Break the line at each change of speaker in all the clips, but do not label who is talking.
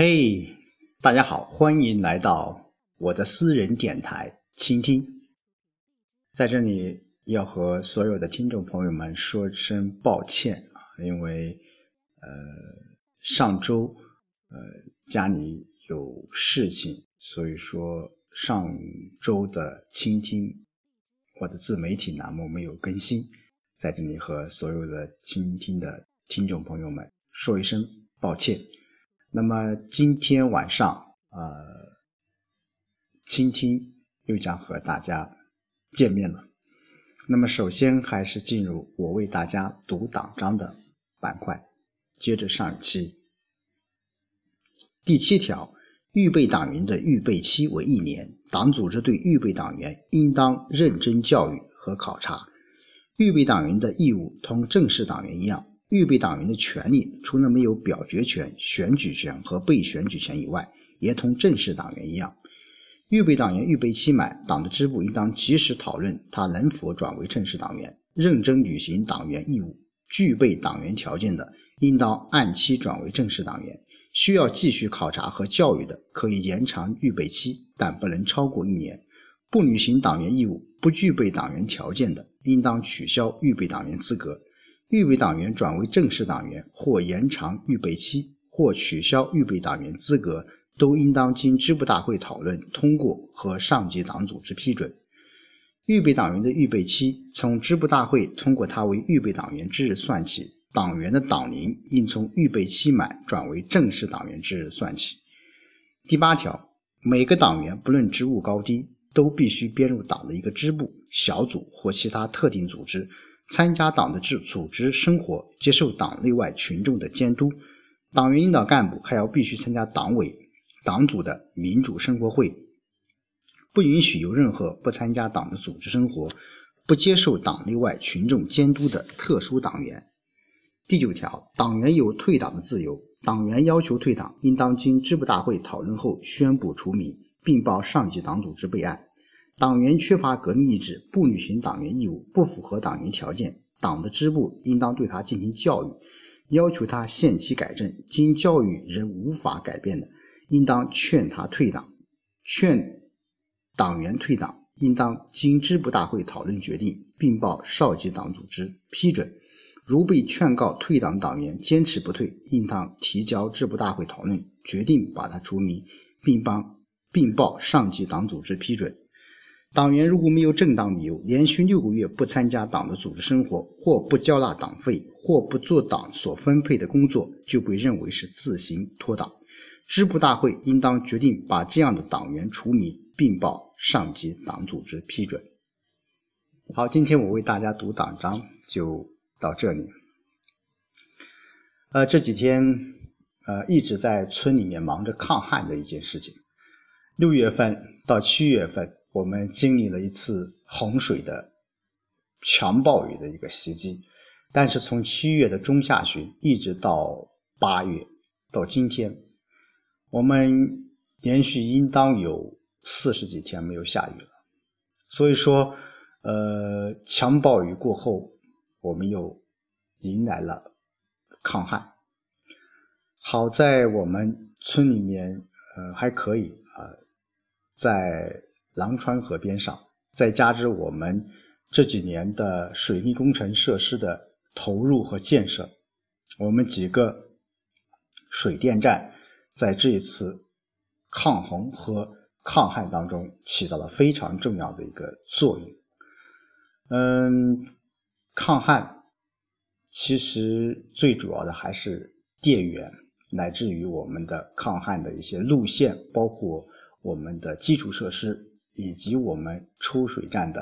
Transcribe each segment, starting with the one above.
嘿，大家好，欢迎来到我的私人电台倾听。在这里要和所有的听众朋友们说声抱歉啊，因为呃上周呃家里有事情，所以说上周的倾听我的自媒体栏目没有更新，在这里和所有的倾听的听众朋友们说一声抱歉。那么今天晚上，呃，倾听又将和大家见面了。那么首先还是进入我为大家读党章的板块，接着上一期第七条，预备党员的预备期为一年，党组织对预备党员应当认真教育和考察。预备党员的义务同正式党员一样。预备党员的权利，除了没有表决权、选举权和被选举权以外，也同正式党员一样。预备党员预备期满，党的支部应当及时讨论他能否转为正式党员，认真履行党员义务。具备党员条件的，应当按期转为正式党员。需要继续考察和教育的，可以延长预备期，但不能超过一年。不履行党员义务、不具备党员条件的，应当取消预备党员资格。预备党员转为正式党员，或延长预备期，或取消预备党员资格，都应当经支部大会讨论通过和上级党组织批准。预备党员的预备期从支部大会通过他为预备党员之日算起，党员的党龄应从预备期满转为正式党员之日算起。第八条，每个党员不论职务高低，都必须编入党的一个支部、小组或其他特定组织。参加党的制组织生活，接受党内外群众的监督。党员领导干部还要必须参加党委、党组的民主生活会，不允许有任何不参加党的组织生活、不接受党内外群众监督的特殊党员。第九条，党员有退党的自由。党员要求退党，应当经支部大会讨论后宣布除名，并报上级党组织备案。党员缺乏革命意志，不履行党员义务，不符合党员条件，党的支部应当对他进行教育，要求他限期改正。经教育仍无法改变的，应当劝他退党。劝党员退党，应当经支部大会讨论决定，并报上级党组织批准。如被劝告退党党员坚持不退，应当提交支部大会讨论决定，把他除名，并帮并报上级党组织批准。党员如果没有正当理由，连续六个月不参加党的组织生活，或不交纳党费，或不做党所分配的工作，就被认为是自行脱党。支部大会应当决定把这样的党员除名，并报上级党组织批准。好，今天我为大家读党章就到这里。呃，这几天呃一直在村里面忙着抗旱的一件事情。六月份到七月份。我们经历了一次洪水的强暴雨的一个袭击，但是从七月的中下旬一直到八月到今天，我们连续应当有四十几天没有下雨了。所以说，呃，强暴雨过后，我们又迎来了抗旱。好在我们村里面，呃，还可以啊，在。狼川河边上，再加之我们这几年的水利工程设施的投入和建设，我们几个水电站在这一次抗洪和抗旱当中起到了非常重要的一个作用。嗯，抗旱其实最主要的还是电源，乃至于我们的抗旱的一些路线，包括我们的基础设施。以及我们抽水站的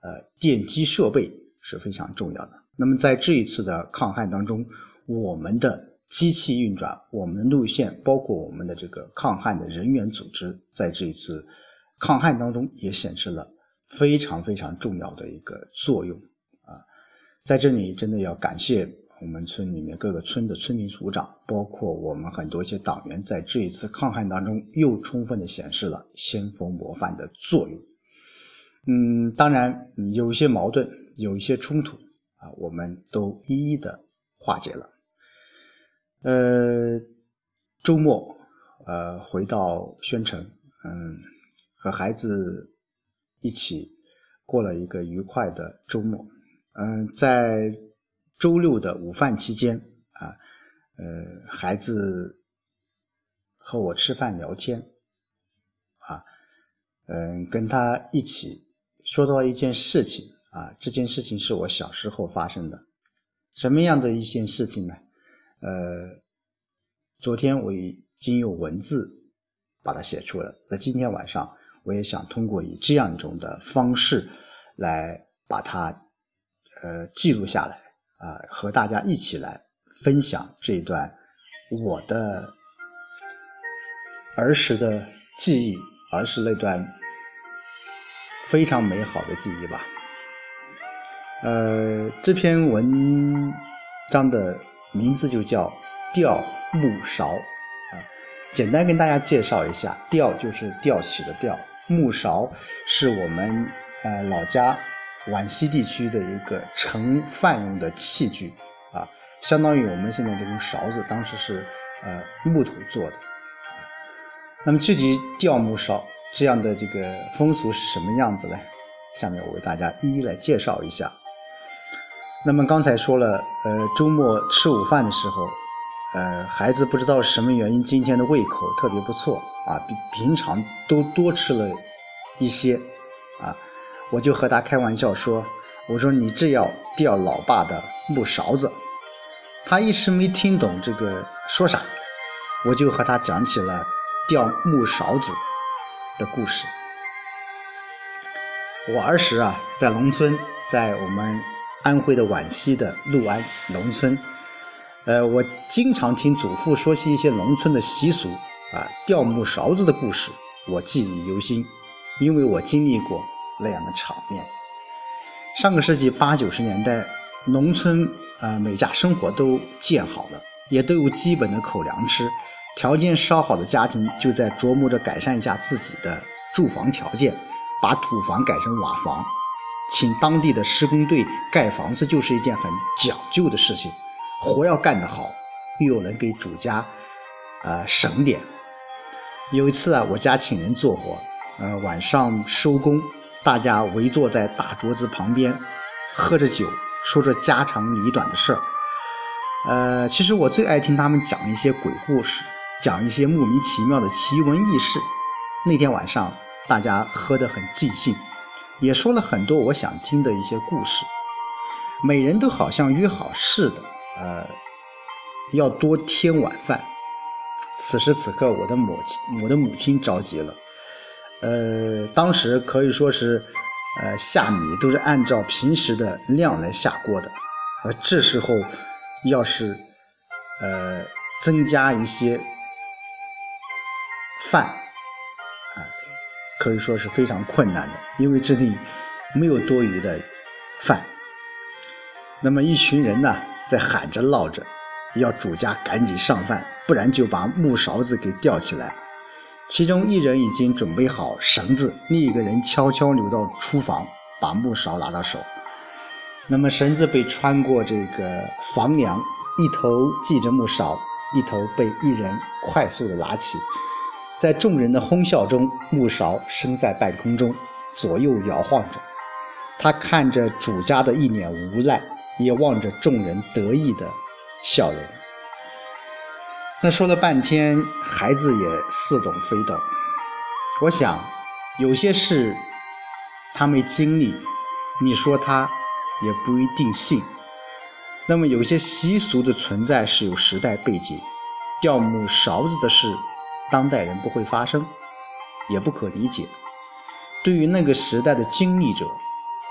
呃电机设备是非常重要的。那么在这一次的抗旱当中，我们的机器运转、我们的路线，包括我们的这个抗旱的人员组织，在这一次抗旱当中也显示了非常非常重要的一个作用啊！在这里真的要感谢。我们村里面各个村的村民组长，包括我们很多一些党员，在这一次抗旱当中，又充分的显示了先锋模范的作用。嗯，当然有一些矛盾，有一些冲突啊，我们都一一的化解了。呃，周末呃，回到宣城，嗯，和孩子一起过了一个愉快的周末。嗯，在周六的午饭期间啊，呃，孩子和我吃饭聊天，啊，嗯，跟他一起说到一件事情啊，这件事情是我小时候发生的，什么样的一件事情呢？呃，昨天我已经用文字把它写出了。那今天晚上，我也想通过以这样一种的方式来把它呃记录下来啊，和大家一起来分享这一段我的儿时的记忆，儿时那段非常美好的记忆吧。呃，这篇文章的。名字就叫吊木勺啊，简单跟大家介绍一下，吊就是吊起的吊，木勺是我们呃老家皖西地区的一个盛饭用的器具啊，相当于我们现在这种勺子，当时是呃木头做的。那么具体吊木勺这样的这个风俗是什么样子呢？下面我为大家一一来介绍一下。那么刚才说了，呃，周末吃午饭的时候，呃，孩子不知道是什么原因，今天的胃口特别不错啊，比平常都多吃了一些，啊，我就和他开玩笑说，我说你这要吊老爸的木勺子，他一时没听懂这个说啥，我就和他讲起了吊木勺子的故事。我儿时啊，在农村，在我们。安徽的皖西的六安农村，呃，我经常听祖父说起一些农村的习俗啊，吊木勺子的故事，我记忆犹新，因为我经历过那样的场面。上个世纪八九十年代，农村呃，每家生活都建好了，也都有基本的口粮吃，条件稍好的家庭就在琢磨着改善一下自己的住房条件，把土房改成瓦房。请当地的施工队盖房子就是一件很讲究的事情，活要干得好，又能给主家，呃省点。有一次啊，我家请人做活，呃晚上收工，大家围坐在大桌子旁边，喝着酒，说着家长里短的事儿。呃，其实我最爱听他们讲一些鬼故事，讲一些莫名其妙的奇闻异事。那天晚上，大家喝得很尽兴。也说了很多我想听的一些故事，每人都好像约好似的，呃，要多添晚饭。此时此刻，我的母亲，我的母亲着急了，呃，当时可以说是，呃，下米都是按照平时的量来下锅的，而这时候要是，呃，增加一些饭。啊可以说是非常困难的，因为这里没有多余的饭。那么一群人呢，在喊着闹着，要主家赶紧上饭，不然就把木勺子给吊起来。其中一人已经准备好绳子，另一个人悄悄溜到厨房，把木勺拿到手。那么绳子被穿过这个房梁，一头系着木勺，一头被一人快速的拿起。在众人的哄笑中，木勺升在半空中，左右摇晃着。他看着主家的一脸无奈，也望着众人得意的笑容。那说了半天，孩子也似懂非懂。我想，有些事他没经历，你说他也不一定信。那么，有些习俗的存在是有时代背景，掉木勺子的事。当代人不会发生，也不可理解。对于那个时代的经历者，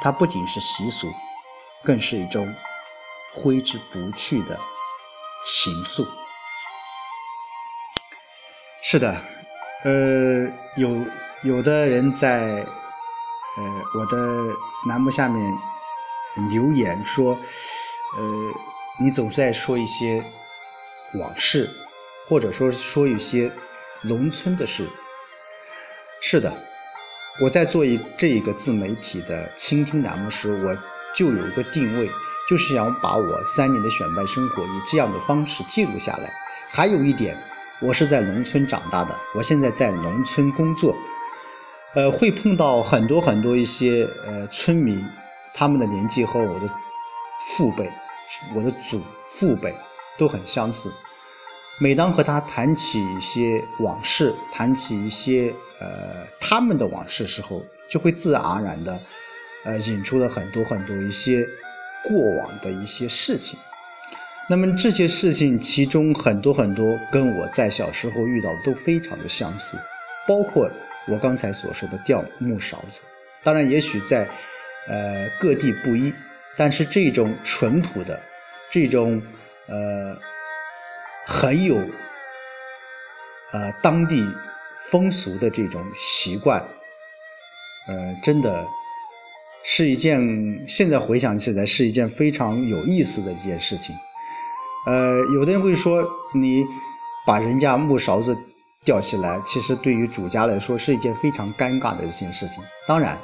它不仅是习俗，更是一种挥之不去的情愫。是的，呃，有有的人在呃我的栏目下面留言说，呃，你总在说一些往事，或者说说一些。农村的事，是的，我在做一这一个自媒体的倾听栏目时，我就有一个定位，就是想把我三年的选班生活以这样的方式记录下来。还有一点，我是在农村长大的，我现在在农村工作，呃，会碰到很多很多一些呃村民，他们的年纪和我的父辈、我的祖父辈都很相似。每当和他谈起一些往事，谈起一些呃他们的往事时候，就会自然而然的呃引出了很多很多一些过往的一些事情。那么这些事情，其中很多很多跟我在小时候遇到的都非常的相似，包括我刚才所说的吊木勺子。当然，也许在呃各地不一，但是这种淳朴的，这种呃很有呃当地风俗的这种习惯，呃，真的是一件现在回想起来是一件非常有意思的一件事情。呃，有的人会说，你把人家木勺子吊起来，其实对于主家来说是一件非常尴尬的一件事情。当然，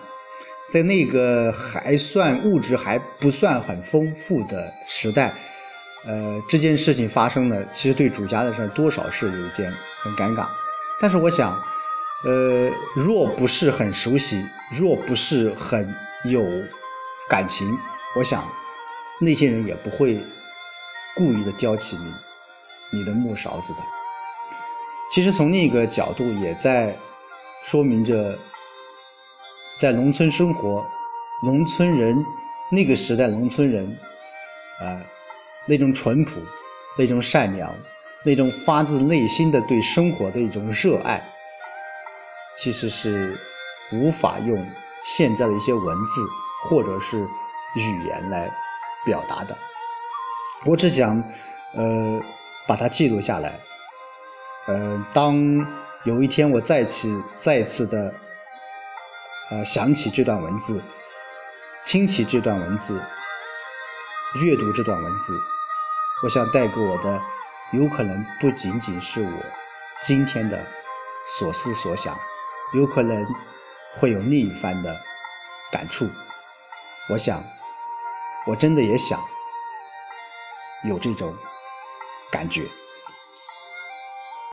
在那个还算物质还不算很丰富的时代，呃，这件事情发生了，其实对主家来说多少是有一件很尴尬。但是我想，呃，若不是很熟悉，若不是很有感情，我想那些人也不会。故意的叼起你你的木勺子的，其实从另一个角度也在说明着，在农村生活，农村人那个时代，农村人啊那种淳朴、那种善良、那种发自内心的对生活的一种热爱，其实是无法用现在的一些文字或者是语言来表达的。我只想，呃，把它记录下来。呃，当有一天我再次、再次的，呃，想起这段文字，听起这段文字，阅读这段文字，我想带给我的，有可能不仅仅是我今天的所思所想，有可能会有另一番的感触。我想，我真的也想。有这种感觉。